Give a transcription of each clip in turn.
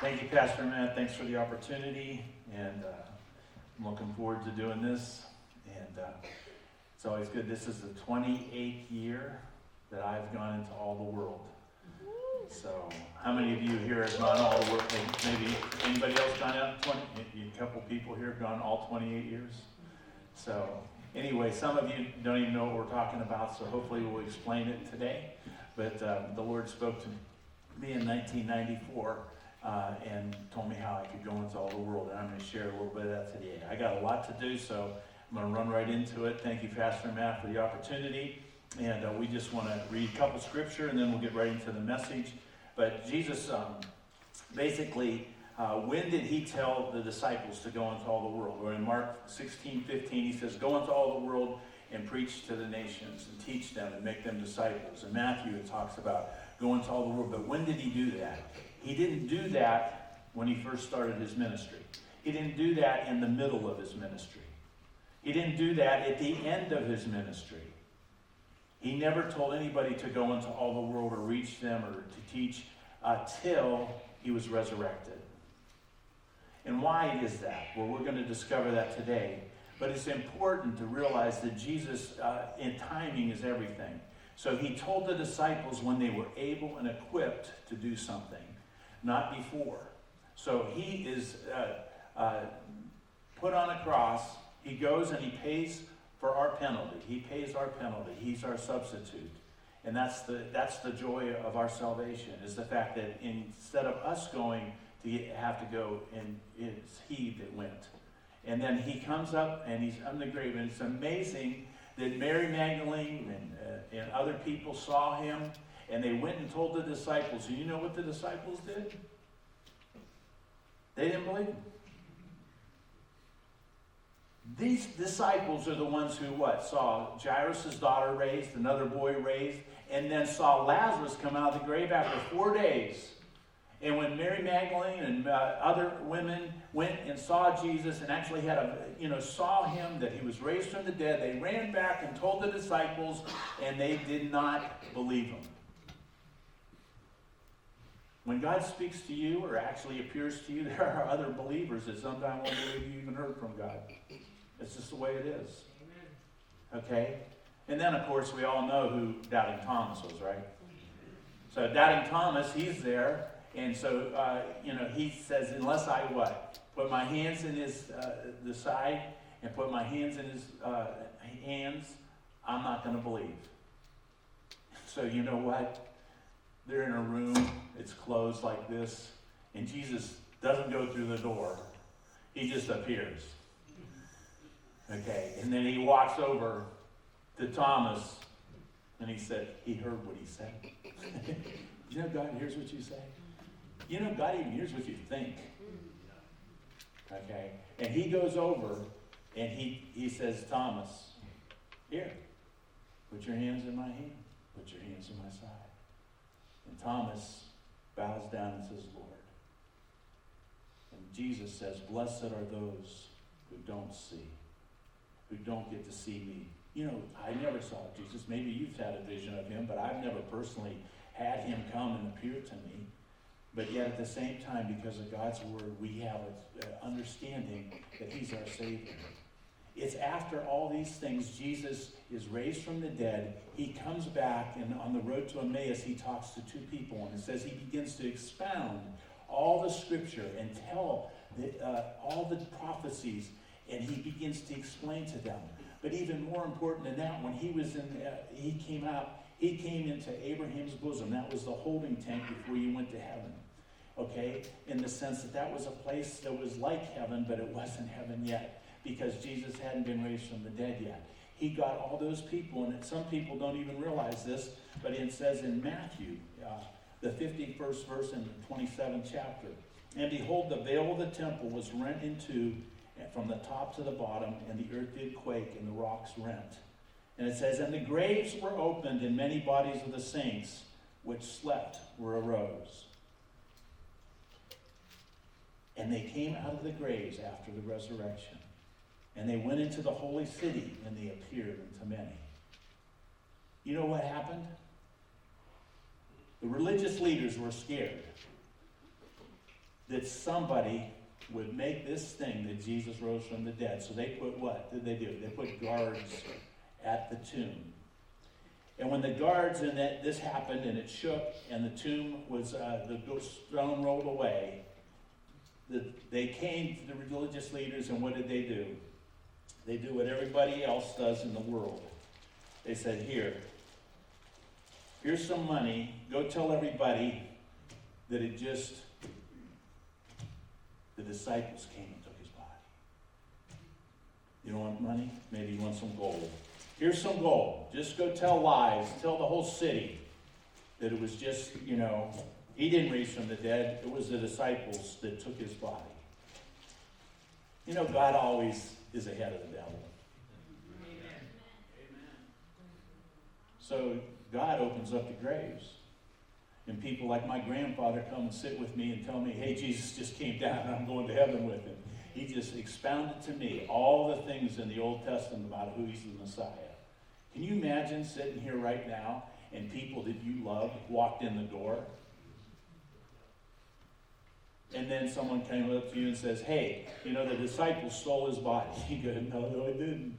Thank you, Pastor Matt. Thanks for the opportunity, and uh, I'm looking forward to doing this. And uh, it's always good. This is the 28th year that I've gone into all the world. So, how many of you here have gone all the world? Maybe anybody else gone out 20? A couple people here have gone all 28 years. So, anyway, some of you don't even know what we're talking about. So, hopefully, we'll explain it today. But uh, the Lord spoke to me in 1994 uh, and told me how I could go into all the world. And I'm going to share a little bit of that today. I got a lot to do, so I'm going to run right into it. Thank you, Pastor Matt, for the opportunity. And uh, we just want to read a couple scripture, and then we'll get right into the message. But Jesus, um, basically, uh, when did he tell the disciples to go into all the world? Or in Mark 16, 15, he says, Go into all the world and preach to the nations and teach them and make them disciples. In Matthew, it talks about go into all the world. But when did he do that? He didn't do that when he first started his ministry. He didn't do that in the middle of his ministry. He didn't do that at the end of his ministry. He never told anybody to go into all the world or reach them or to teach until he was resurrected. And why is that? Well, we're going to discover that today. But it's important to realize that Jesus, uh, in timing, is everything. So he told the disciples when they were able and equipped to do something, not before. So he is uh, uh, put on a cross. He goes and he pays for our penalty. He pays our penalty. He's our substitute. And that's the, that's the joy of our salvation, is the fact that instead of us going to have to go, and it's He that went. And then He comes up and He's on the grave. And it's amazing that Mary Magdalene and, uh, and other people saw Him, and they went and told the disciples. And you know what the disciples did? They didn't believe Him. These disciples are the ones who what? Saw Jairus' daughter raised, another boy raised, and then saw Lazarus come out of the grave after four days. And when Mary Magdalene and uh, other women went and saw Jesus and actually had a, you know, saw him that he was raised from the dead, they ran back and told the disciples, and they did not believe him. When God speaks to you or actually appears to you, there are other believers that sometimes won't believe you even heard from God. It's just the way it is. Okay? And then, of course, we all know who Doubting Thomas was, right? So, Doubting Thomas, he's there. And so, uh, you know, he says, unless I what? Put my hands in his, uh, the side and put my hands in his uh, hands, I'm not going to believe. So, you know what? They're in a room, it's closed like this, and Jesus doesn't go through the door, he just appears. Okay, and then he walks over to Thomas and he said, he heard what he said. you know, God hears what you say. You know, God even hears what you think. Okay, and he goes over and he, he says, Thomas, here, put your hands in my hand, put your hands in my side. And Thomas bows down and says, Lord. And Jesus says, Blessed are those who don't see who don't get to see me. You know, I never saw Jesus. Maybe you've had a vision of him, but I've never personally had him come and appear to me. But yet, at the same time, because of God's word, we have an understanding that he's our Savior. It's after all these things, Jesus is raised from the dead. He comes back, and on the road to Emmaus, he talks to two people, and it says he begins to expound all the scripture and tell the, uh, all the prophecies and he begins to explain to them. But even more important than that, when he was in, uh, he came out, he came into Abraham's bosom. That was the holding tank before you went to heaven. Okay? In the sense that that was a place that was like heaven, but it wasn't heaven yet because Jesus hadn't been raised from the dead yet. He got all those people, and some people don't even realize this, but it says in Matthew, uh, the 51st verse in the 27th chapter, and behold, the veil of the temple was rent in two from the top to the bottom, and the earth did quake, and the rocks rent. And it says, And the graves were opened, and many bodies of the saints which slept were arose. And they came out of the graves after the resurrection. And they went into the holy city, and they appeared unto many. You know what happened? The religious leaders were scared. that somebody would make this thing that Jesus rose from the dead. So they put what did they do? They put guards at the tomb. And when the guards and that this happened and it shook and the tomb was uh, the stone rolled away, the, they came to the religious leaders and what did they do? They do what everybody else does in the world. They said, "Here, here's some money. Go tell everybody that it just the disciples came and took his body. You don't want money? Maybe you want some gold. Here's some gold. Just go tell lies. Tell the whole city that it was just, you know, he didn't raise from the dead. It was the disciples that took his body. You know, God always is ahead of the devil. Amen. So God opens up the graves. And people like my grandfather come and sit with me and tell me, hey, Jesus just came down and I'm going to heaven with him. He just expounded to me all the things in the Old Testament about who he's the Messiah. Can you imagine sitting here right now and people that you love walked in the door? And then someone came up to you and says, Hey, you know, the disciples stole his body. You go, No, no, I didn't.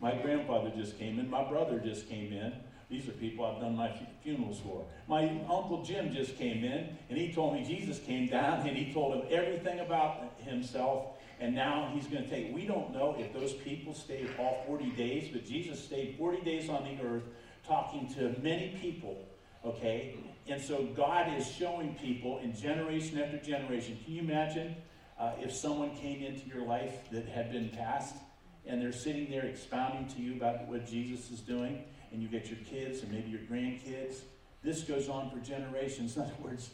My grandfather just came in. My brother just came in. These are people I've done my funerals for. My Uncle Jim just came in and he told me Jesus came down and he told him everything about himself. And now he's going to take. We don't know if those people stayed all 40 days, but Jesus stayed 40 days on the earth talking to many people. Okay? And so God is showing people in generation after generation. Can you imagine uh, if someone came into your life that had been passed and they're sitting there expounding to you about what Jesus is doing? and you get your kids and maybe your grandkids. This goes on for generations. In other words,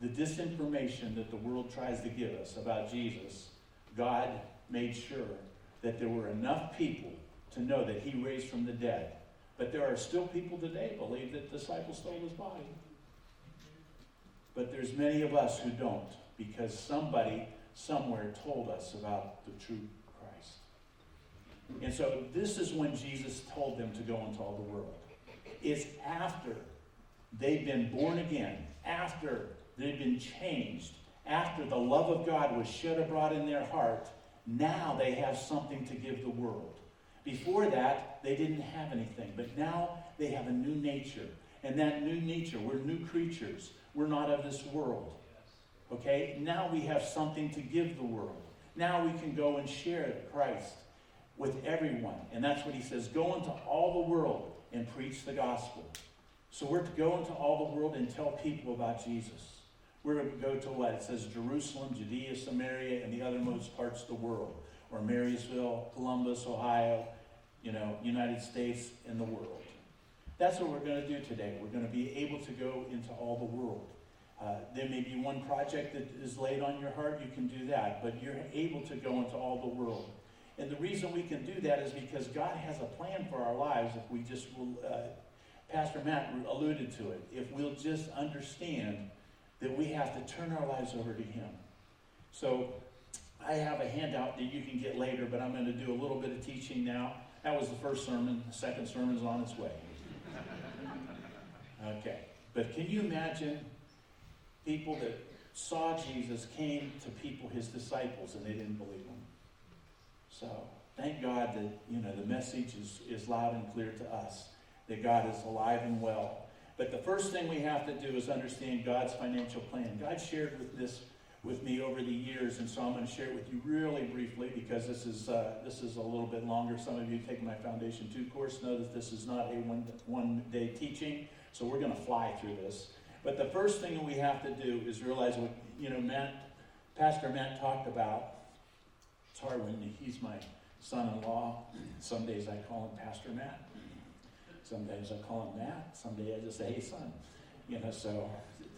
the disinformation that the world tries to give us about Jesus, God made sure that there were enough people to know that he raised from the dead. But there are still people today believe that disciples stole his body. But there's many of us who don't because somebody somewhere told us about the true Christ. and so this is when Jesus told them to go into all the world. It's after they've been born again, after they've been changed, after the love of God was shed abroad in their heart, now they have something to give the world. Before that, they didn't have anything, but now they have a new nature. And that new nature, we're new creatures. We're not of this world. Okay? Now we have something to give the world. Now we can go and share Christ with everyone. And that's what he says go into all the world and preach the gospel. So we're to go into all the world and tell people about Jesus. We're to go to what? It says Jerusalem, Judea, Samaria, and the othermost parts of the world. Or Marysville, Columbus, Ohio, you know, United States, and the world. That's what we're going to do today. We're going to be able to go into all the world. Uh, there may be one project that is laid on your heart, you can do that, but you're able to go into all the world. And the reason we can do that is because God has a plan for our lives if we just will, uh, Pastor Matt alluded to it, if we'll just understand that we have to turn our lives over to Him. So I have a handout that you can get later, but I'm going to do a little bit of teaching now. That was the first sermon. The second sermon is on its way. okay. But can you imagine people that saw Jesus came to people, his disciples, and they didn't believe him? So thank God that you know the message is, is loud and clear to us that God is alive and well. But the first thing we have to do is understand God's financial plan. God shared with this with me over the years, and so I'm going to share it with you really briefly because this is uh, this is a little bit longer. Some of you taking my Foundation Two course know that this is not a one one day teaching, so we're going to fly through this. But the first thing we have to do is realize what you know Matt, Pastor Matt talked about it's hard when he's my son-in-law. Some days I call him Pastor Matt. Some days I call him Matt. Some days I just say, hey, son. You know, so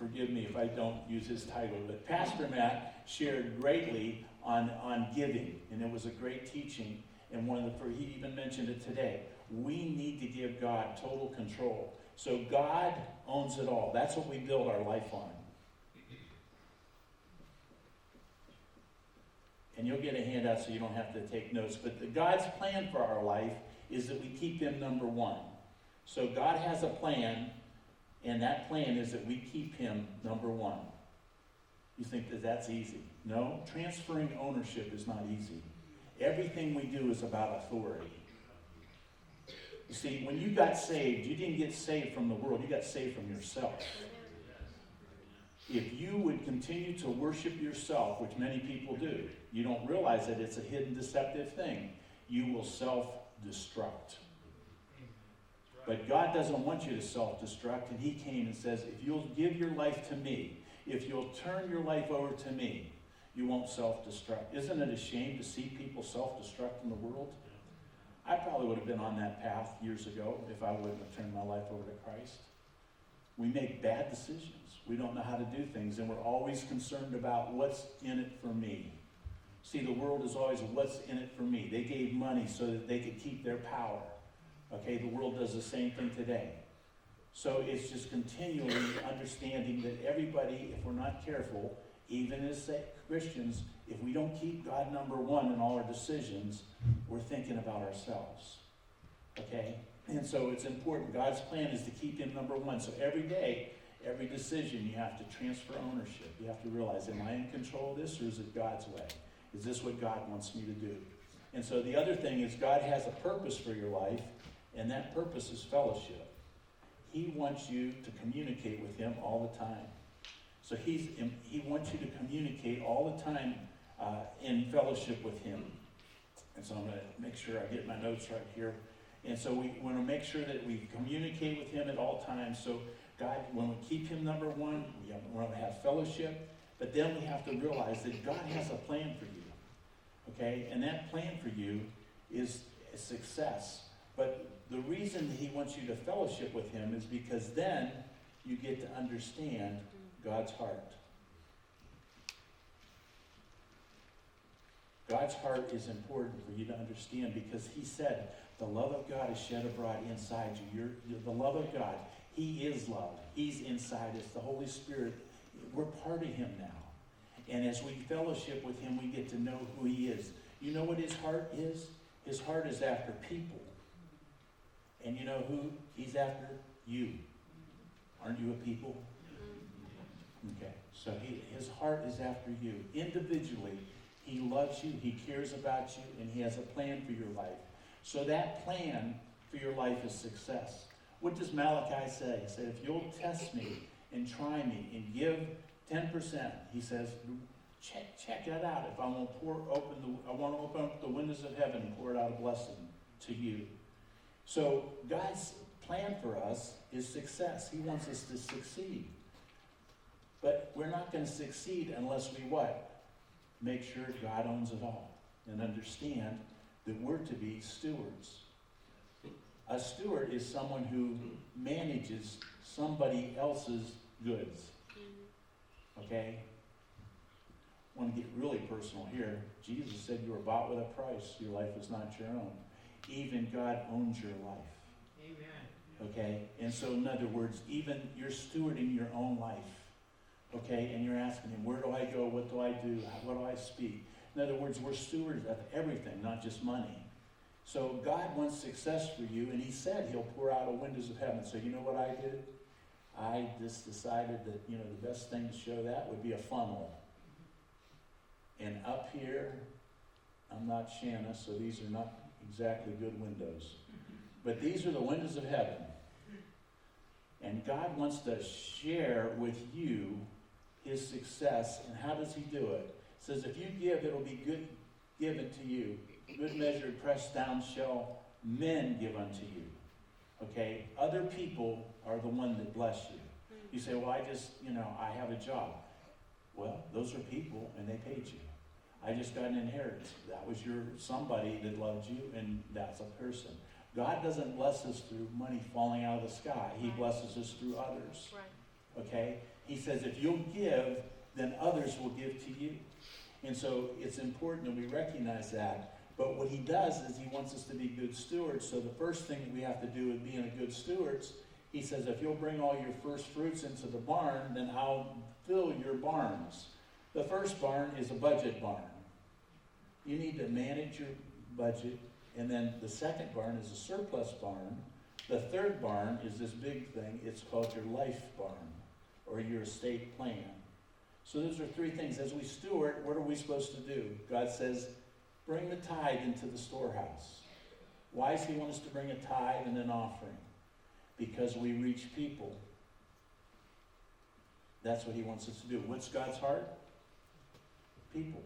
forgive me if I don't use his title. But Pastor Matt shared greatly on, on giving, and it was a great teaching. And one of the, he even mentioned it today. We need to give God total control. So God owns it all. That's what we build our life on. and you'll get a handout so you don't have to take notes. But the, God's plan for our life is that we keep Him number one. So God has a plan, and that plan is that we keep Him number one. You think that that's easy. No, transferring ownership is not easy. Everything we do is about authority. You see, when you got saved, you didn't get saved from the world, you got saved from yourself. If you would continue to worship yourself, which many people do, you don't realize that it's a hidden deceptive thing, you will self destruct. But God doesn't want you to self destruct, and He came and says, If you'll give your life to me, if you'll turn your life over to me, you won't self destruct. Isn't it a shame to see people self destruct in the world? I probably would have been on that path years ago if I wouldn't have turned my life over to Christ. We make bad decisions. We don't know how to do things, and we're always concerned about what's in it for me. See, the world is always what's in it for me. They gave money so that they could keep their power. Okay, the world does the same thing today. So it's just continually understanding that everybody, if we're not careful, even as Christians, if we don't keep God number one in all our decisions, we're thinking about ourselves. Okay? And so it's important. God's plan is to keep Him number one. So every day, every decision, you have to transfer ownership. You have to realize, am I in control of this or is it God's way? Is this what God wants me to do? And so the other thing is, God has a purpose for your life, and that purpose is fellowship. He wants you to communicate with Him all the time. So he's, He wants you to communicate all the time uh, in fellowship with Him. And so I'm going to make sure I get my notes right here. And so we want to make sure that we communicate with Him at all times. So, God, when we keep Him number one, we want to have fellowship. But then we have to realize that God has a plan for you. Okay? And that plan for you is success. But the reason He wants you to fellowship with Him is because then you get to understand God's heart. God's heart is important for you to understand because He said, the love of God is shed abroad inside you. You're, you're, the love of God, He is love. He's inside us. The Holy Spirit, we're part of Him now. And as we fellowship with Him, we get to know who He is. You know what His heart is? His heart is after people. And you know who He's after? You. Aren't you a people? Okay, so he, His heart is after you. Individually, He loves you, He cares about you, and He has a plan for your life. So that plan for your life is success. What does Malachi say? He said, if you'll test me and try me and give 10%, he says, check, check that out. If I want to pour open the, I want to open up the windows of heaven and pour it out a blessing to you. So God's plan for us is success. He wants us to succeed. But we're not going to succeed unless we what? Make sure God owns it all and understand that we're to be stewards. A steward is someone who manages somebody else's goods. Okay? I want to get really personal here. Jesus said you were bought with a price. Your life is not your own. Even God owns your life. Amen. Okay? And so, in other words, even you're stewarding your own life. Okay? And you're asking him, where do I go? What do I do? What do I speak? In other words, we're stewards of everything, not just money. So God wants success for you, and He said He'll pour out the windows of heaven. So you know what I did? I just decided that you know the best thing to show that would be a funnel. And up here, I'm not Shanna, so these are not exactly good windows. But these are the windows of heaven. And God wants to share with you his success. And how does he do it? says, If you give, it'll be good given to you. Good measure, pressed down, shall men give unto you. Okay? Other people are the one that bless you. You say, Well, I just, you know, I have a job. Well, those are people and they paid you. I just got an inheritance. That was your somebody that loved you, and that's a person. God doesn't bless us through money falling out of the sky. He blesses us through others. Right. Okay? He says, if you'll give, then others will give to you. And so it's important that we recognize that. But what he does is he wants us to be good stewards. So the first thing that we have to do in being a good stewards, he says, if you'll bring all your first fruits into the barn, then I'll fill your barns. The first barn is a budget barn. You need to manage your budget. And then the second barn is a surplus barn. The third barn is this big thing. It's called your life barn or your estate plan. So those are three things. As we steward, what are we supposed to do? God says, bring the tithe into the storehouse. Why does he want us to bring a tithe and an offering? Because we reach people. That's what he wants us to do. What's God's heart? People.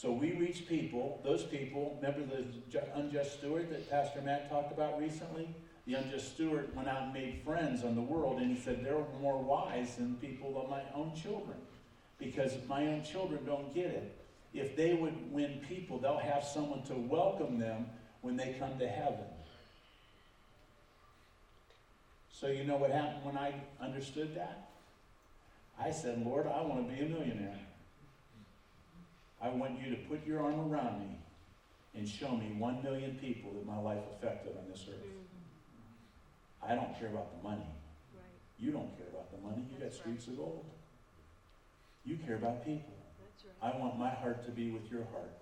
So we reach people, those people, remember the unjust steward that Pastor Matt talked about recently? The unjust steward went out and made friends on the world, and he said, They're more wise than people of my own children because my own children don't get it. If they would win people, they'll have someone to welcome them when they come to heaven. So, you know what happened when I understood that? I said, Lord, I want to be a millionaire. I want you to put your arm around me and show me one million people that my life affected on this earth. Mm-hmm. I don't care about the money. Right. You don't care about the money. You got That's streets of gold. You care about people. That's right. I want my heart to be with your heart.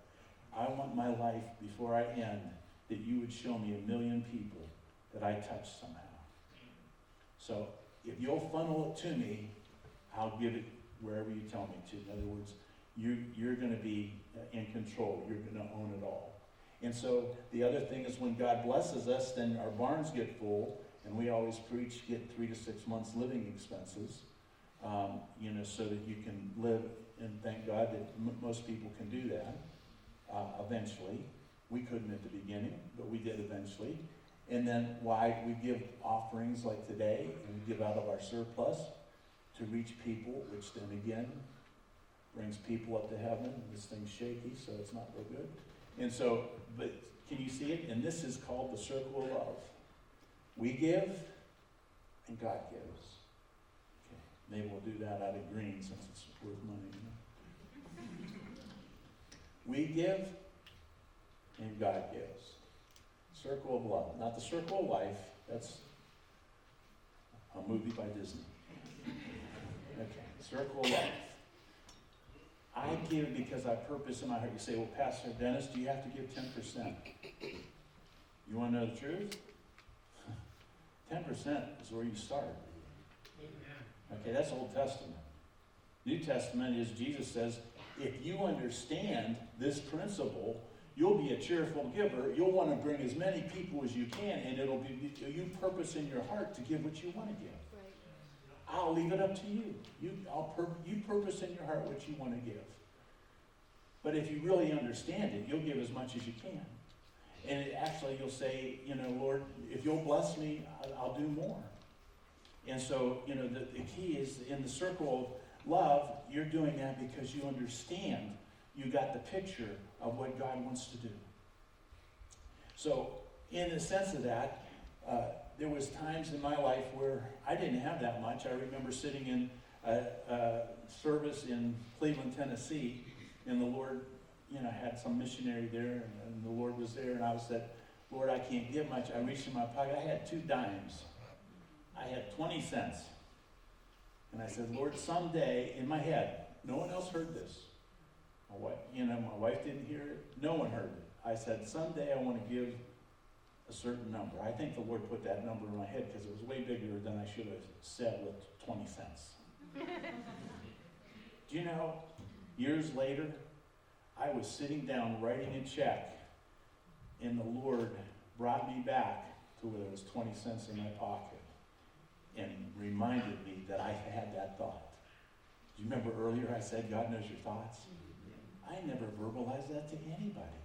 I want my life before I end that you would show me a million people that I touched somehow. So if you'll funnel it to me, I'll give it wherever you tell me to. In other words, you, you're going to be uh, in control. You're going to own it all. And so the other thing is when God blesses us, then our barns get full, and we always preach get three to six months living expenses, um, you know, so that you can live. And thank God that m- most people can do that uh, eventually. We couldn't at the beginning, but we did eventually. And then why we give offerings like today, and we give out of our surplus to reach people, which then again brings people up to heaven. This thing's shaky, so it's not real good. And so, but can you see it? And this is called the circle of love. We give, and God gives. Okay, maybe we'll do that out of green since it's worth money. You know? We give, and God gives. Circle of love, not the circle of life. That's a movie by Disney. Okay, circle of life. I give because I purpose in my heart. You say, well, Pastor Dennis, do you have to give 10%? You want to know the truth? 10% is where you start. Okay, that's Old Testament. New Testament is Jesus says, if you understand this principle, you'll be a cheerful giver. You'll want to bring as many people as you can, and it'll be you purpose in your heart to give what you want to give. I'll leave it up to you. You, I'll pur- you purpose in your heart what you want to give. But if you really understand it, you'll give as much as you can. And it, actually, you'll say, you know, Lord, if you'll bless me, I'll, I'll do more. And so, you know, the, the key is in the circle of love, you're doing that because you understand you got the picture of what God wants to do. So, in the sense of that, uh, there was times in my life where I didn't have that much. I remember sitting in a, a service in Cleveland, Tennessee, and the Lord, you know, had some missionary there, and, and the Lord was there, and I said, Lord, I can't give much. I reached in my pocket. I had two dimes. I had 20 cents. And I said, Lord, someday, in my head, no one else heard this. My wife, you know, my wife didn't hear it. No one heard it. I said, someday I want to give a certain number. I think the Lord put that number in my head because it was way bigger than I should have said with 20 cents. Do you know, years later, I was sitting down writing a check, and the Lord brought me back to where there was 20 cents in my pocket and reminded me that I had that thought. Do you remember earlier I said God knows your thoughts? Mm-hmm. I never verbalized that to anybody.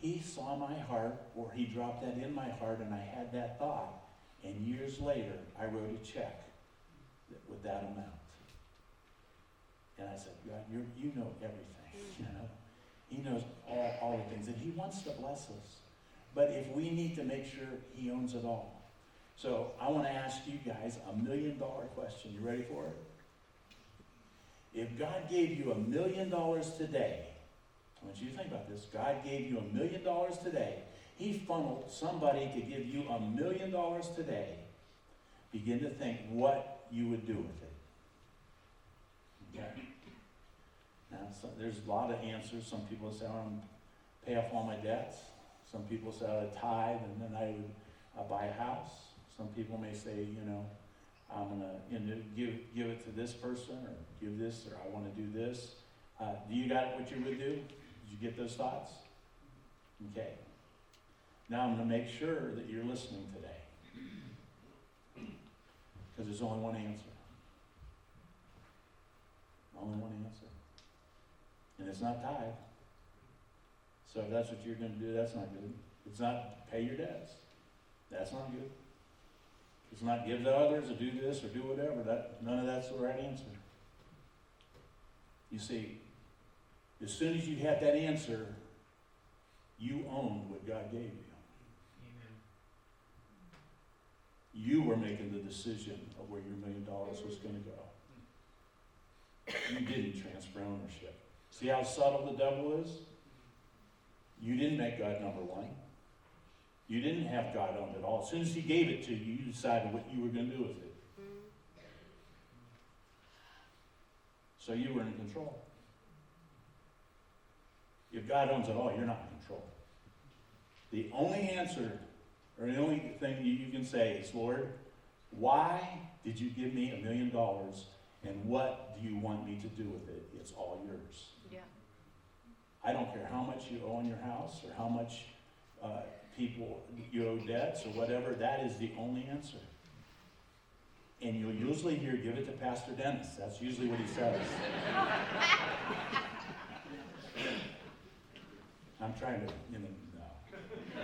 He saw my heart, or he dropped that in my heart, and I had that thought. And years later, I wrote a check with that amount. And I said, God, you you know everything, you know. He knows all, all the things, and he wants to bless us. But if we need to make sure he owns it all. So I want to ask you guys a million dollar question. You ready for it? If God gave you a million dollars today, I want you to think about this. God gave you a million dollars today. He funneled somebody to give you a million dollars today. Begin to think what you would do with it. Okay? Now, so there's a lot of answers. Some people say, I want to pay off all my debts. Some people say, I would tithe and then I would uh, buy a house. Some people may say, you know, I'm going to you know, give, give it to this person, or give this, or I wanna do this. Uh, do you got what you would do? Did you get those thoughts? Okay. Now I'm gonna make sure that you're listening today. Cause there's only one answer. Only one answer. And it's not tithe. So if that's what you're gonna do, that's not good. It's not pay your debts. That's not good. It's not give to others or do this or do whatever. That none of that's the right answer. You see, as soon as you had that answer, you owned what God gave you. You were making the decision of where your million dollars was going to go. You didn't transfer ownership. See how subtle the devil is? You didn't make God number one. You didn't have God own it all. As soon as He gave it to you, you decided what you were going to do with it. So you were in control. If God owns it all, you're not in control. The only answer, or the only thing you, can say is, Lord, why did you give me a million dollars and what do you want me to do with it? It's all yours. Yeah. I don't care how much you owe on your house or how much uh, people you owe debts or whatever, that is the only answer. And you'll usually hear, give it to Pastor Dennis. That's usually what he says. I'm trying to, you know, no.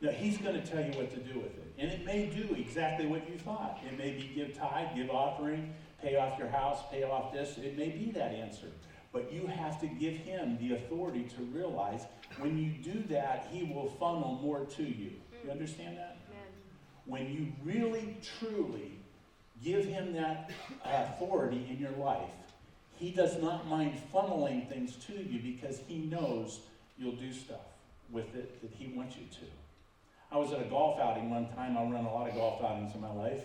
No, he's going to tell you what to do with it. And it may do exactly what you thought. It may be give tithe, give offering, pay off your house, pay off this. It may be that answer. But you have to give him the authority to realize when you do that, he will funnel more to you. You understand that? When you really, truly give him that authority in your life, he does not mind funneling things to you because he knows you'll do stuff with it that he wants you to. I was at a golf outing one time. I run a lot of golf outings in my life.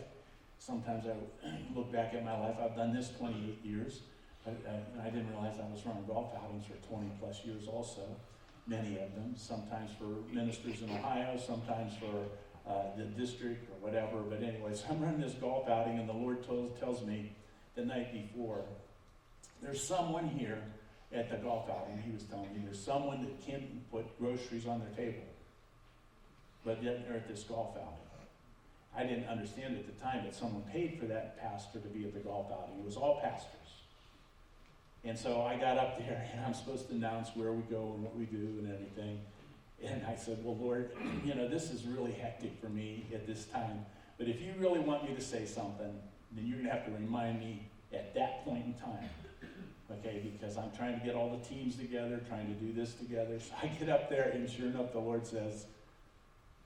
Sometimes I look back at my life. I've done this 28 years. I, I, I didn't realize I was running golf outings for 20 plus years also, many of them, sometimes for ministers in Ohio, sometimes for uh, the district or whatever. But anyways, I'm running this golf outing, and the Lord tells, tells me the night before, there's someone here at the golf outing. He was telling me there's someone that can't put groceries on their table, but yet they're at this golf outing. I didn't understand at the time that someone paid for that pastor to be at the golf outing. It was all pastors. And so I got up there and I'm supposed to announce where we go and what we do and everything. And I said, Well, Lord, you know, this is really hectic for me at this time. But if you really want me to say something, then you're going to have to remind me at that point in time. Okay, because I'm trying to get all the teams together, trying to do this together. So I get up there, and sure enough, the Lord says,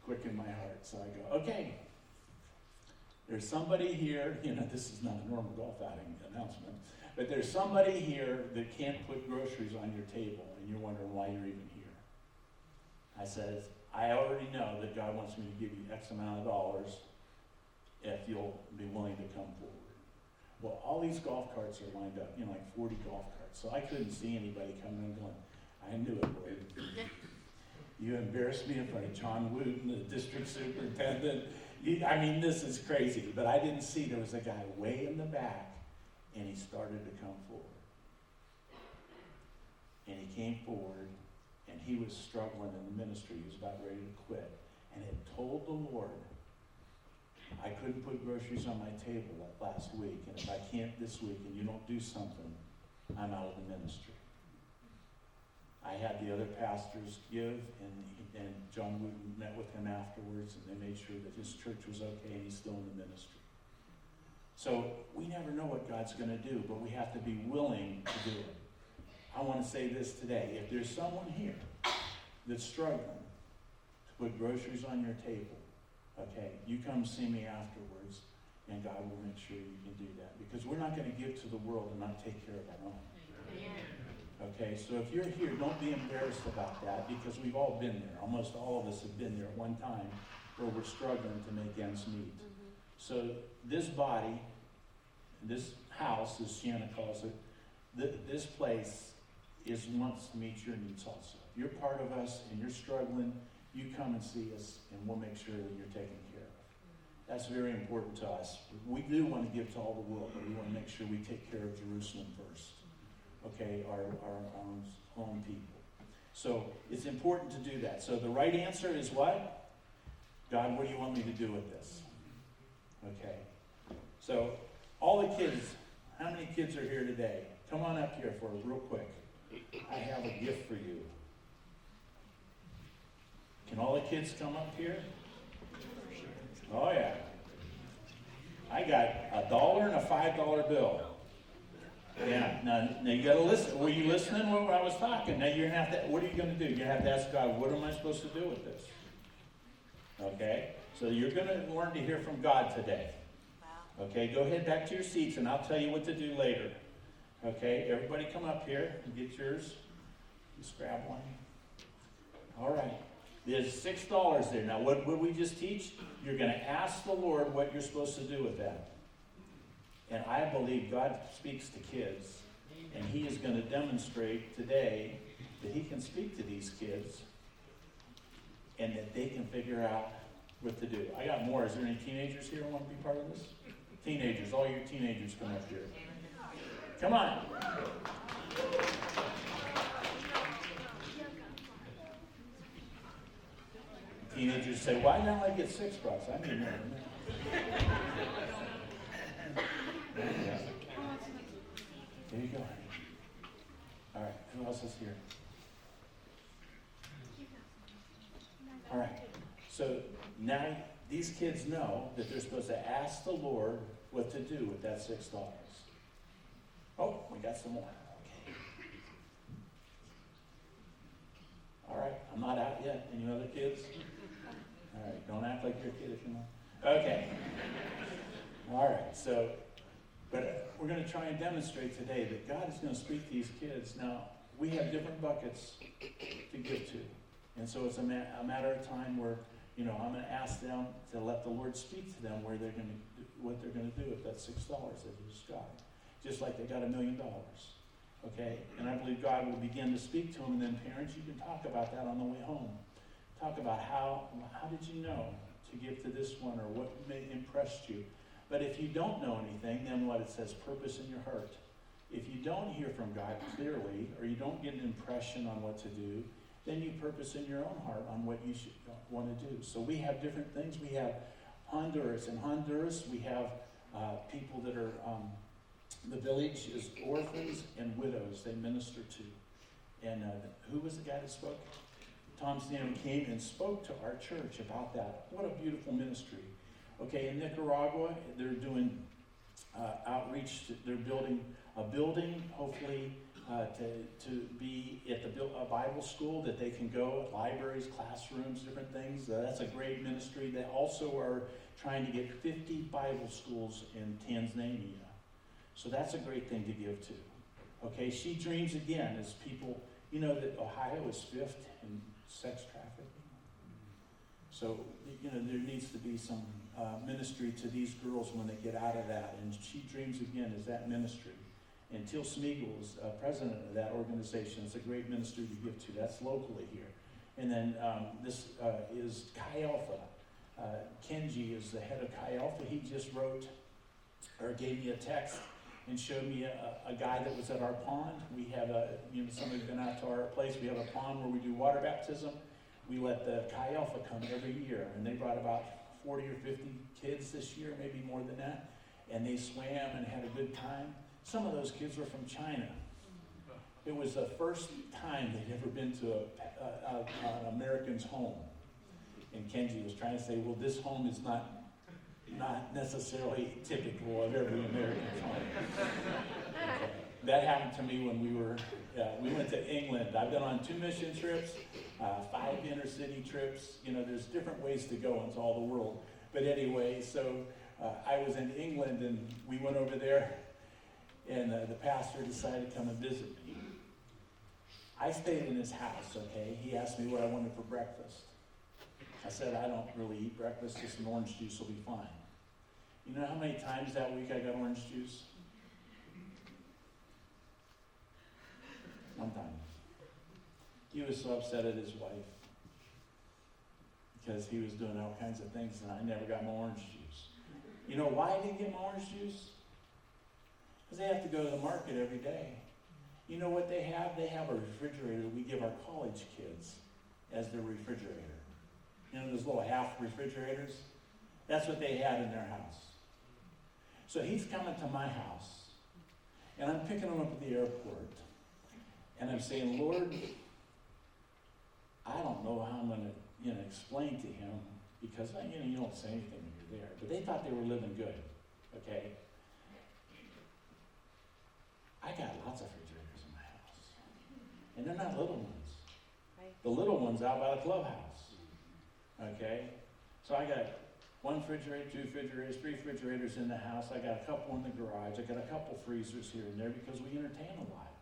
Quicken my heart. So I go, Okay, there's somebody here, you know, this is not a normal golf outing announcement, but there's somebody here that can't put groceries on your table, and you're wondering why you're even here. I says, I already know that God wants me to give you X amount of dollars if you'll be willing to come forward. Well, all these golf carts are lined up, you know, like 40 golf carts. So I couldn't see anybody coming and going, I knew it, Lord. You embarrassed me in front of John Wooten, the district superintendent. You, I mean, this is crazy. But I didn't see there was a guy way in the back, and he started to come forward. And he came forward, and he was struggling in the ministry. He was about ready to quit. And had told the Lord, I couldn't put groceries on my table last week, and if I can't this week and you don't do something, I'm out of the ministry. I had the other pastors give, and, and John Wooten met with him afterwards, and they made sure that his church was okay and he's still in the ministry. So we never know what God's going to do, but we have to be willing to do it. I want to say this today. If there's someone here that's struggling to put groceries on your table, okay, you come see me afterwards, and God will make sure you can do that. Because we're not going to give to the world and not take care of our own. Okay, so if you're here, don't be embarrassed about that because we've all been there. Almost all of us have been there at one time where we're struggling to make ends meet. Mm-hmm. So this body, this house, as Shanna calls it, th- this place is wants to meet your needs also. You're part of us and you're struggling, you come and see us and we'll make sure that you're taken care of. That's very important to us. We do want to give to all the world, but we want to make sure we take care of Jerusalem first. Okay, our, our own, own people. So it's important to do that. So the right answer is what? God, what do you want me to do with this? Okay. So all the kids, how many kids are here today? Come on up here for real quick. I have a gift for you. Can all the kids come up here? Oh yeah. I got a dollar and a five dollar bill. Yeah, now, now you gotta listen. Were you listening when I was talking? Now you're gonna have to, what are you gonna do? You're have to ask God, what am I supposed to do with this? Okay? So you're gonna learn to hear from God today. Okay, go ahead back to your seats and I'll tell you what to do later. Okay, everybody come up here and get yours. Just grab one. All right. There's six dollars there. Now, what would we just teach? You're going to ask the Lord what you're supposed to do with that. And I believe God speaks to kids, and He is going to demonstrate today that He can speak to these kids and that they can figure out what to do. I got more. Is there any teenagers here who want to be part of this? Teenagers, all your teenagers come up here. Come on. Teenagers say, why don't I get six bucks? I need more. There you go. All right, who else is here? All right, so now these kids know that they're supposed to ask the Lord what to do with that six dollars. Oh, we got some more. Okay. All right, I'm not out yet. Any other kids? All right, don't act like you're a kid if you're not. Okay. All right, so, but we're going to try and demonstrate today that God is going to speak to these kids. Now, we have different buckets to give to. And so it's a, ma- a matter of time where, you know, I'm going to ask them to let the Lord speak to them where they're going to, what they're going to do with that $6 that He got. Just like they got a million dollars. Okay? And I believe God will begin to speak to them. And then, parents, you can talk about that on the way home talk about how how did you know to give to this one or what impressed you. But if you don't know anything, then what it says, purpose in your heart. If you don't hear from God clearly, or you don't get an impression on what to do, then you purpose in your own heart on what you should want to do. So we have different things. We have Honduras. In Honduras, we have uh, people that are, um, the village is orphans and widows they minister to. And uh, who was the guy that spoke? Tom Stanley came and spoke to our church about that. What a beautiful ministry. Okay, in Nicaragua, they're doing uh, outreach. They're building a building, hopefully, uh, to, to be at the a Bible school that they can go, libraries, classrooms, different things. Uh, that's a great ministry. They also are trying to get 50 Bible schools in Tanzania. So that's a great thing to give to. Okay, She Dreams Again is people, you know that Ohio is fifth in sex trafficking. So, you know, there needs to be some uh, ministry to these girls when they get out of that. And She Dreams Again is that ministry. And Teal Smeagol is uh, president of that organization. It's a great ministry to give to. That's locally here. And then um, this uh, is Chi Alpha. Uh, Kenji is the head of Chi Alpha. He just wrote or gave me a text and showed me a, a guy that was at our pond. We have a, you know, somebody's been out to our place. We have a pond where we do water baptism. We let the Chi Alpha come every year, and they brought about 40 or 50 kids this year, maybe more than that. And they swam and had a good time. Some of those kids were from China. It was the first time they'd ever been to a, a, an American's home. And Kenji was trying to say, well, this home is not not necessarily typical of every American's home. that happened to me when we were, uh, we went to England. I've been on two mission trips, uh, five inner city trips. You know, there's different ways to go into all the world. But anyway, so uh, I was in England and we went over there, and uh, the pastor decided to come and visit me. I stayed in his house, okay? He asked me what I wanted for breakfast. I said, I don't really eat breakfast, just an orange juice will be fine. You know how many times that week I got orange juice? One time. He was so upset at his wife because he was doing all kinds of things and I never got my orange juice. You know why I didn't get my orange juice? Because they have to go to the market every day. You know what they have? They have a refrigerator we give our college kids as their refrigerator. You know those little half refrigerators? That's what they had in their house. So he's coming to my house, and I'm picking him up at the airport, and I'm saying, Lord, I don't know how I'm going to, you know, explain to him because you know you don't say anything when you're there. But they thought they were living good, okay? I got lots of refrigerators in my house, and they're not little ones. The little ones out by the clubhouse, okay? So I got one refrigerator, two refrigerators, three refrigerators in the house. I got a couple in the garage. I got a couple freezers here and there because we entertain a lot.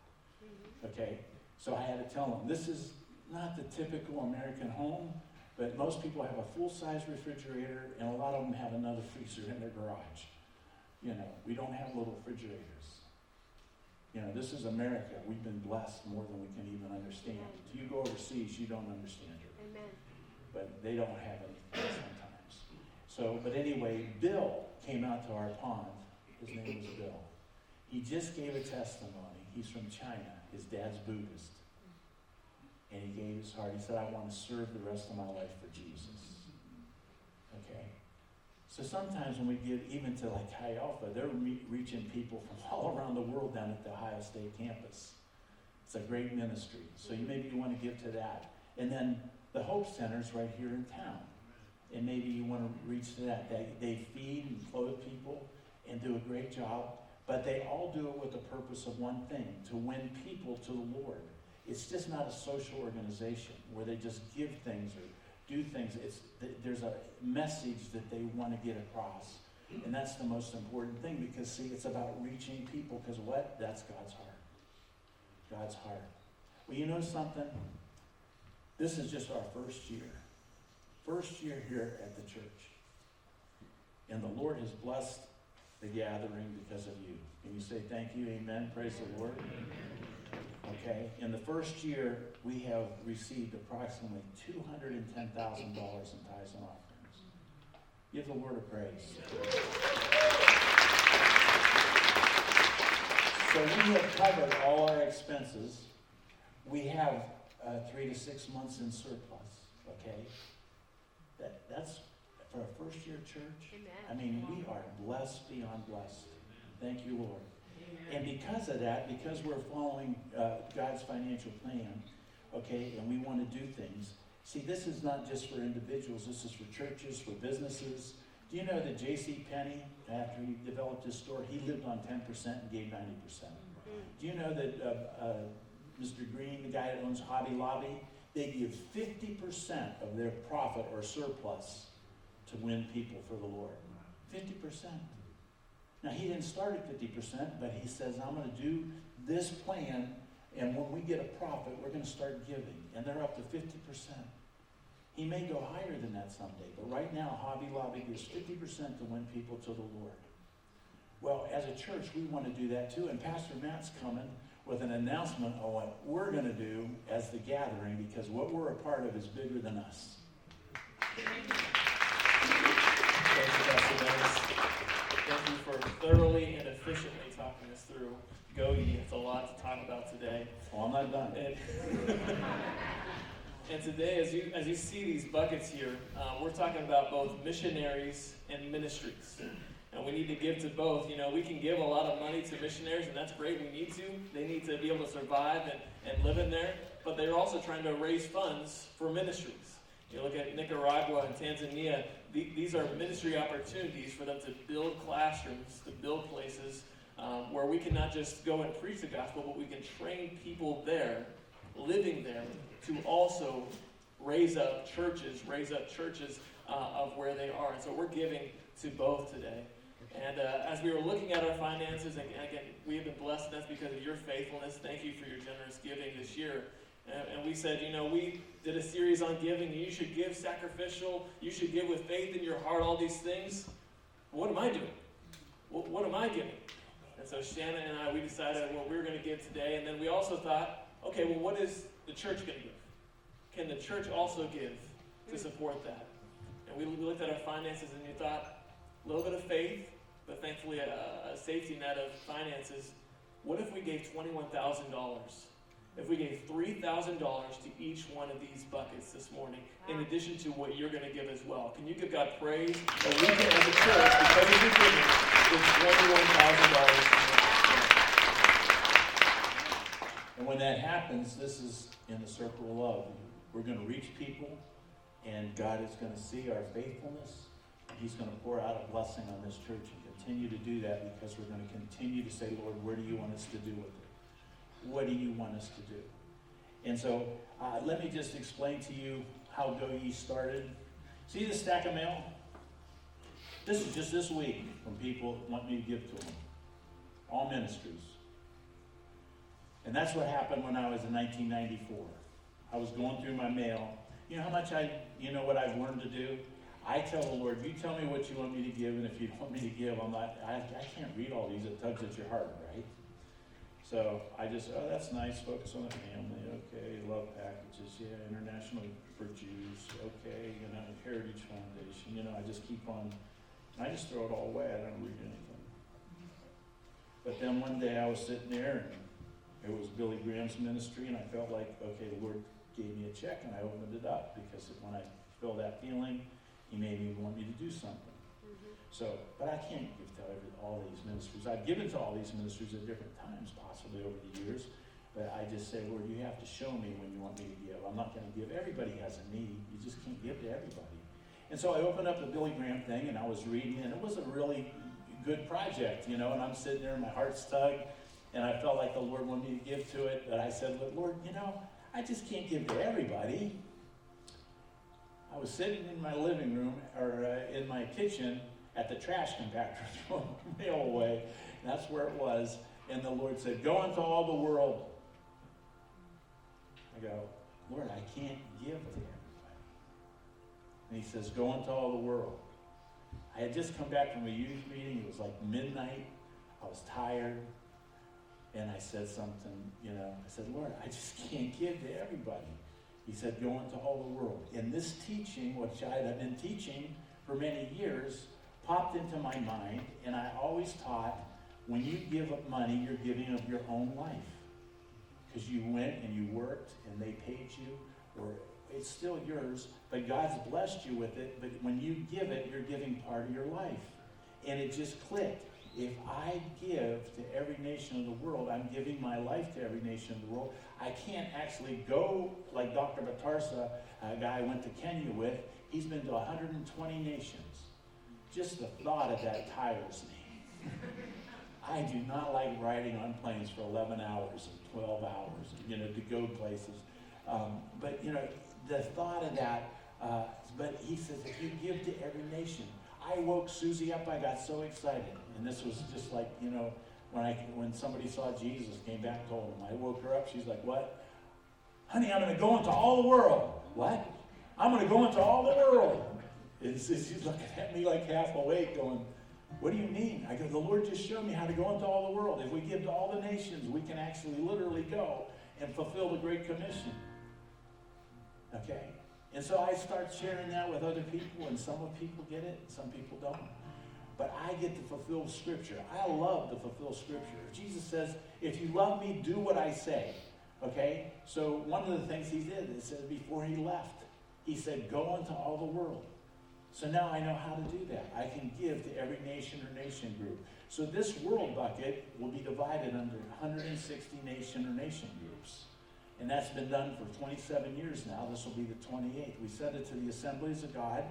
Mhm. Okay, so I had to tell them this is not the typical American home, but most people have a full size refrigerator and a lot of them have another freezer in their garage. You know, we don't have little refrigerators. You know, this is America. We've been blessed more than we can even understand. If you go overseas, you don't understand it Amen. But they don't have anything sometimes. So, but anyway, Bill came out to our pond. His name was Bill. He just gave a testimony. He's from China. His dad's Buddhist. And he gave his heart. He said, I want to serve the rest of my life for Jesus. Okay? So sometimes when we get even to like Chi Alpha, they're re- reaching people from all around the world down at the Ohio State campus. It's a great ministry. So you maybe you want to give to that. And then the Hope Center's right here in town. And maybe you want to reach to that. They, they feed and clothe people and do a great job, but they all do it with the purpose of one thing to win people to the Lord. It's just not a social organization where they just give things or do things. It's, there's a message that they want to get across. And that's the most important thing because, see, it's about reaching people because what? That's God's heart. God's heart. Well, you know something? This is just our first year. First year here at the church. And the Lord has blessed the gathering because of you. Can you say thank you? Amen. Praise the Lord. Okay. In the first year, we have received approximately $210,000 in tithes and offerings. Give the Lord a praise. So we have covered all our expenses. We have uh, three to six months in surplus, okay? That, that's, for a first-year church, I mean, we are blessed beyond blessed. Thank you, Lord. And because of that, because we're following uh, God's financial plan, okay, and we want to do things, see, this is not just for individuals, this is for churches, for businesses. Do you know that J.C. Penney, after he developed his store, he lived on 10% and gave 90%? Mhm. Do you know that uh, uh, Mr. Green, the guy that owns Hobby Lobby, they give 50% of their profit or surplus to win people for the Lord? 50%. Now, he didn't start at 50%, but he says, I'm going to do this plan, and when we get a profit, we're going to start giving. And they're up to 50%. He may go higher than that someday, but right now, Hobby Lobby gives 50% to win people to the Lord. Well, as a church, we want to do that too, and Pastor Matt's coming with an announcement on what we're going to do as the gathering, because what we're a part of is bigger than us. Thank you, Pastor Dennis. Thank you for thoroughly and efficiently talking us through Go Ye. It's a lot to talk about today. Well, I'm not done. And, and today, as you as you see these buckets here, uh, we're talking about both missionaries and ministries. And we need to give to both. You know, we can give a lot of money to missionaries, and that's great. We need to. They need to be able to survive and, and live in there. But they're also trying to raise funds for ministries. You look at Nicaragua and Tanzania, the, these are ministry opportunities for them to build classrooms, to build places um, where we can not just go and preach the gospel, but we can train people there, living there, to also raise up churches, raise up churches uh, of where they are. And so we're giving to both today. And uh, as we were looking at our finances, and again, we have been blessed, and that's because of your faithfulness. Thank you for your generous giving this year. And, and we said, you know, we did a series on giving, and you should give sacrificial, you should give with faith in your heart, all these things. What am I doing? What, what am I giving? And so Shannon and I, we decided what we were going to give today, and then we also thought, okay, well, what is the church going to give? Can the church also give to support that? And we looked at our finances, and we thought, a little bit of faith, but thankfully a, a safety net of finances. What if we gave twenty-one thousand dollars? If we gave three thousand dollars to each one of these buckets this morning, in addition to what you're going to give as well, can you give God praise that we can, as a church, because of your giving, give twenty-one thousand dollars? And when that happens, this is in the circle of love. We're gonna reach people, and God is gonna see our faithfulness. and He's gonna pour out a blessing on this church and continue to do that because we're gonna continue to say, Lord, where do you want us to do with it? What do you want us to do? And so, uh, let me just explain to you how Go Ye started. See this stack of mail? This is just this week from people want me to give to them. All ministries. And that's what happened when I was in 1994. I was going through my mail. You know how much I, you know what I've learned to do? I tell the Lord, you tell me what you want me to give, and if you don't want me to give, I'm not, I, I can't read all these. It tugs at your heart, right? So I just, oh, that's nice. Focus on the family. Okay. Love packages. Yeah. International for Jews. Okay. You know, Heritage Foundation. You know, I just keep on, I just throw it all away. I don't read anything. But then one day I was sitting there and it was Billy Graham's ministry, and I felt like, okay, the Lord gave me a check, and I opened it up because when I felt that feeling, He made me want me to do something. Mhm. So, but I can't give to every, all these ministries. I've given to all these ministries at different times, possibly over the years. But I just say, Lord, you have to show me when you want me to give. I'm not going to give. Everybody has a need. You just can't give to everybody. And so I opened up the Billy Graham thing, and I was reading, and it was a really good project, you know. And I'm sitting there, and my heart's tugged, and I felt like the Lord wanted me to give to it. But I said, Lord, you know, I just can't give to everybody. I was sitting in my living room or uh, in my kitchen at the trash compactor throwing mail away. That's where it was. And the Lord said, Go into all the world. I go, Lord, I can't give to everybody. And He says, Go into all the world. I had just come back from a youth meeting. It was like midnight. I was tired. And I said something, you know, I said, Lord, I just can't give to everybody. He said, Go into all the world. And this teaching, which I had been teaching for many years, popped into my mind. And I always taught when you give up money, you're giving up your own life. Because you went and you worked and they paid you, or it's still yours, but God's blessed you with it. But when you give it, you're giving part of your life. And it just clicked. If I give to every nation of the world, I'm giving my life to every nation of the world. I can't actually go like Dr. Batarsa, a guy I went to Kenya with. He's been to 120 nations. Just the thought of that tires me. I do not like riding on planes for 11 hours and 12 hours, you know, to go places. Um, but, you know, the thought of that, uh, but he says, if you give to every nation, I woke Susie up. I got so excited, and this was just like you know when I when somebody saw Jesus, came back, told him. I woke her up. She's like, "What, honey? I'm going to go into all the world. What? I'm going to go into all the world." And she's looking at me like half awake, going, "What do you mean?" I go, "The Lord just showed me how to go into all the world. If we give to all the nations, we can actually literally go and fulfill the Great Commission." Okay. And so I start sharing that with other people, and some of people get it, some people don't. But I get to fulfill Scripture. I love to fulfill Scripture. Jesus says, if you love me, do what I say. Okay? So one of the things he did, it says before he left, he said, go into all the world. So now I know how to do that. I can give to every nation or nation group. So this world bucket will be divided under 160 nation or nation groups. And that's been done for 27 years now. This will be the 28th. We send it to the Assemblies of God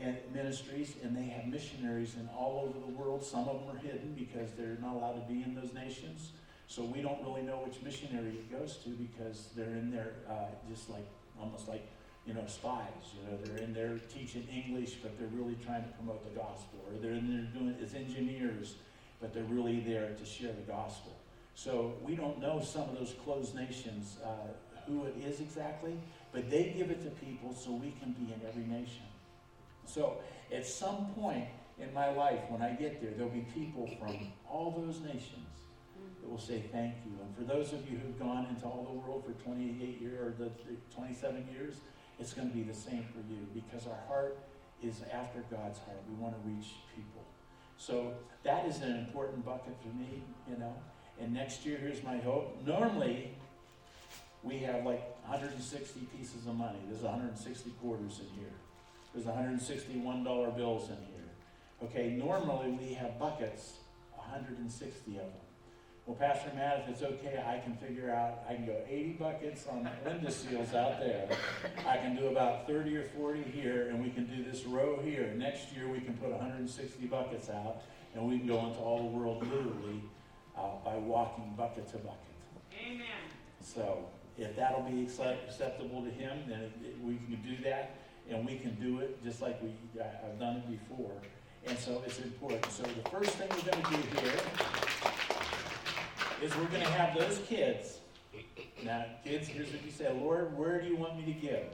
and ministries, and they have missionaries in all over the world. Some of them are hidden because they're not allowed to be in those nations. So we don't really know which missionary it goes to because they're in there uh, just like, almost like, you know, spies. You know, they're in there teaching English, but they're really trying to promote the gospel. Or they're in there doing, as engineers, but they're really there to share the gospel. So we don't know some of those closed nations uh, who it is exactly, but they give it to people so we can be in every nation. So at some point in my life, when I get there, there'll be people from all those nations that will say thank you. And for those of you who've gone into all the world for 28 years or the the 27 years, it's going to be the same for you because our heart is after God's heart. We want to reach people. So that is an important bucket for me, you know. And next year, here's my hope. Normally, we have like 160 pieces of money. There's 160 quarters in here. There's 161 dollar bills in here. Okay, normally we have buckets, 160 of them. Well, Pastor Matt, if it's okay, I can figure out, I can go 80 buckets on window seals out there. I can do about 30 or 40 here, and we can do this row here. Next year, we can put 160 buckets out, and we can go into all the world literally uh, by walking bucket to bucket. Amen. So if that'll be acceptable to him, then we can do that, and we can do it just like we, I've done it before. And so it's important. So the first thing we're gonna do here is we're gonna have those kids. Now, kids, here's what you say, Lord, where do you want me to give?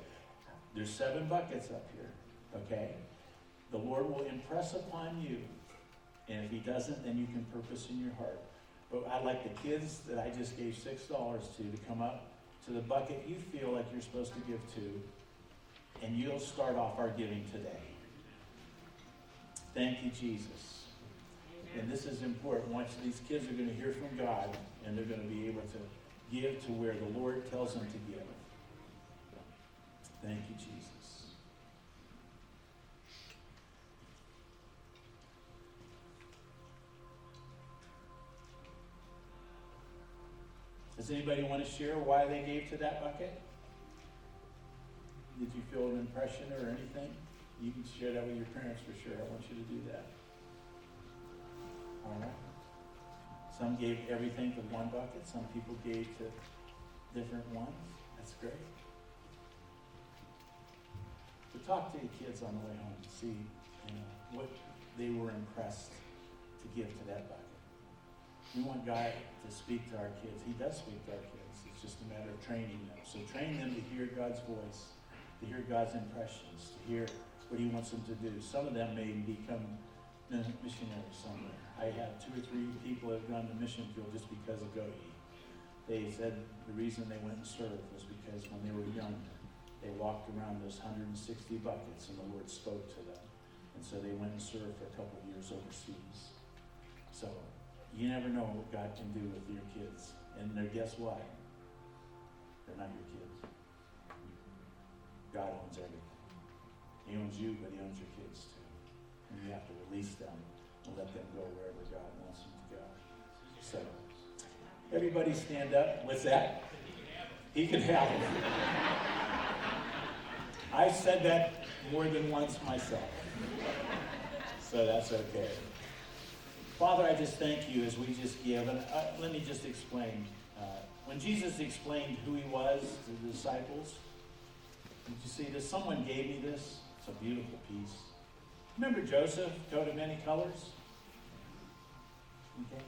There's seven buckets up here, okay? The Lord will impress upon you, and if he doesn't, then you can purpose in your heart. But I'd like the kids that I just gave six dollars to to come up to the bucket you feel like you're supposed to give to, and you'll start off our giving today. Thank you, Jesus. And this is important. Once these kids are going to hear from God, and they're going to be able to give to where the Lord tells them to give. Thank you, Jesus. Does anybody want to share why they gave to that bucket? Did you feel an impression or anything? You can share that with your parents for sure. I want you to do that. All right. Some gave everything to one bucket. Some people gave to different ones. That's great. So talk to your kids on the way home. To see, you know, what they were impressed to give to that bucket. We want God to speak to our kids. He does speak to our kids. It's just a matter of training them. So train them to hear God's voice, to hear God's impressions, to hear what He wants them to do. Some of them may become missionaries somewhere. I have two or three people that have gone to mission field just because of Go Ye. They said the reason they went and served was because when they were young, they walked around those 160 buckets and the Lord spoke to them. And so they went and served for a couple of years overseas. So you never know what God can do with your kids. And guess what? They're not your kids. God owns everything. He owns you, but he owns your kids too. And you have to release them and let them go wherever God wants them to go. So, everybody stand up. What's that? He can have it. I've said that more than once myself. So that's okay. Father, I just thank you as we just give. And uh, let me just explain. Uh, when Jesus explained who he was to the disciples, did you see this? Someone gave me this. It's a beautiful piece. Remember Joseph, coat of many colors? Okay.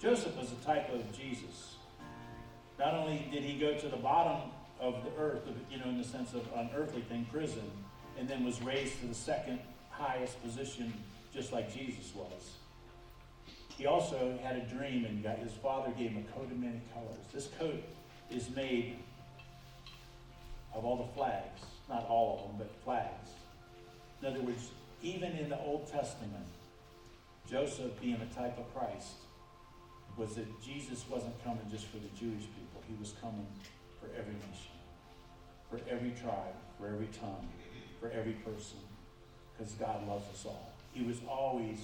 Joseph was a type of Jesus. Not only did he go to the bottom of the earth, you know, in the sense of an earthly thing, prison, and then was raised to the second highest position, just like Jesus was. He also had a dream, and got, his father gave him a coat of many colors. This coat is made of all the flags, not all of them, but flags. In other words, even in the Old Testament, Joseph being a type of Christ, was that Jesus wasn't coming just for the Jewish people. He was coming for every nation, for every tribe, for every tongue, for every person, because God loves us all. He was always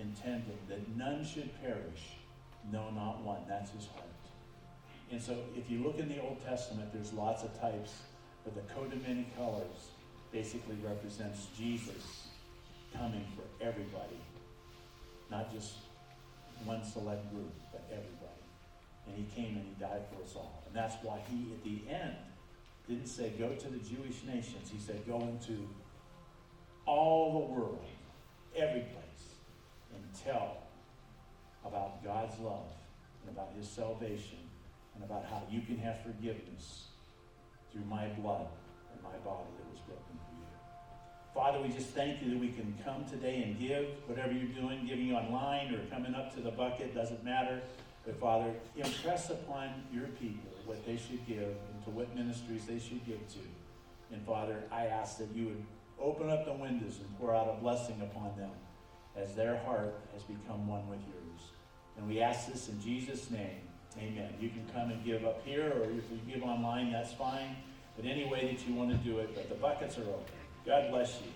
intending that none should perish, no, not one. That's his heart. And so if you look in the Old Testament, there's lots of types, but the coat of many colors basically represents Jesus coming for everybody, not just one select group, but everybody. And he came and he died for us all. And that's why he, at the end, didn't say, go to the Jewish nations. He said, go into all the world, every place, and tell about God's love and about his salvation and about how you can have forgiveness through my blood and my body that was broken for you. Father, we just thank you that we can come today and give whatever you're doing, giving online or coming up to the bucket, doesn't matter. But Father, impress upon your people what they should give and to what ministries they should give to. And Father, I ask that you would open up the windows and pour out a blessing upon them as their heart has become one with yours. And we ask this in Jesus' name. Amen. You can come and give up here, or if you give online, that's fine. But any way that you want to do it, but the buckets are open. God bless you.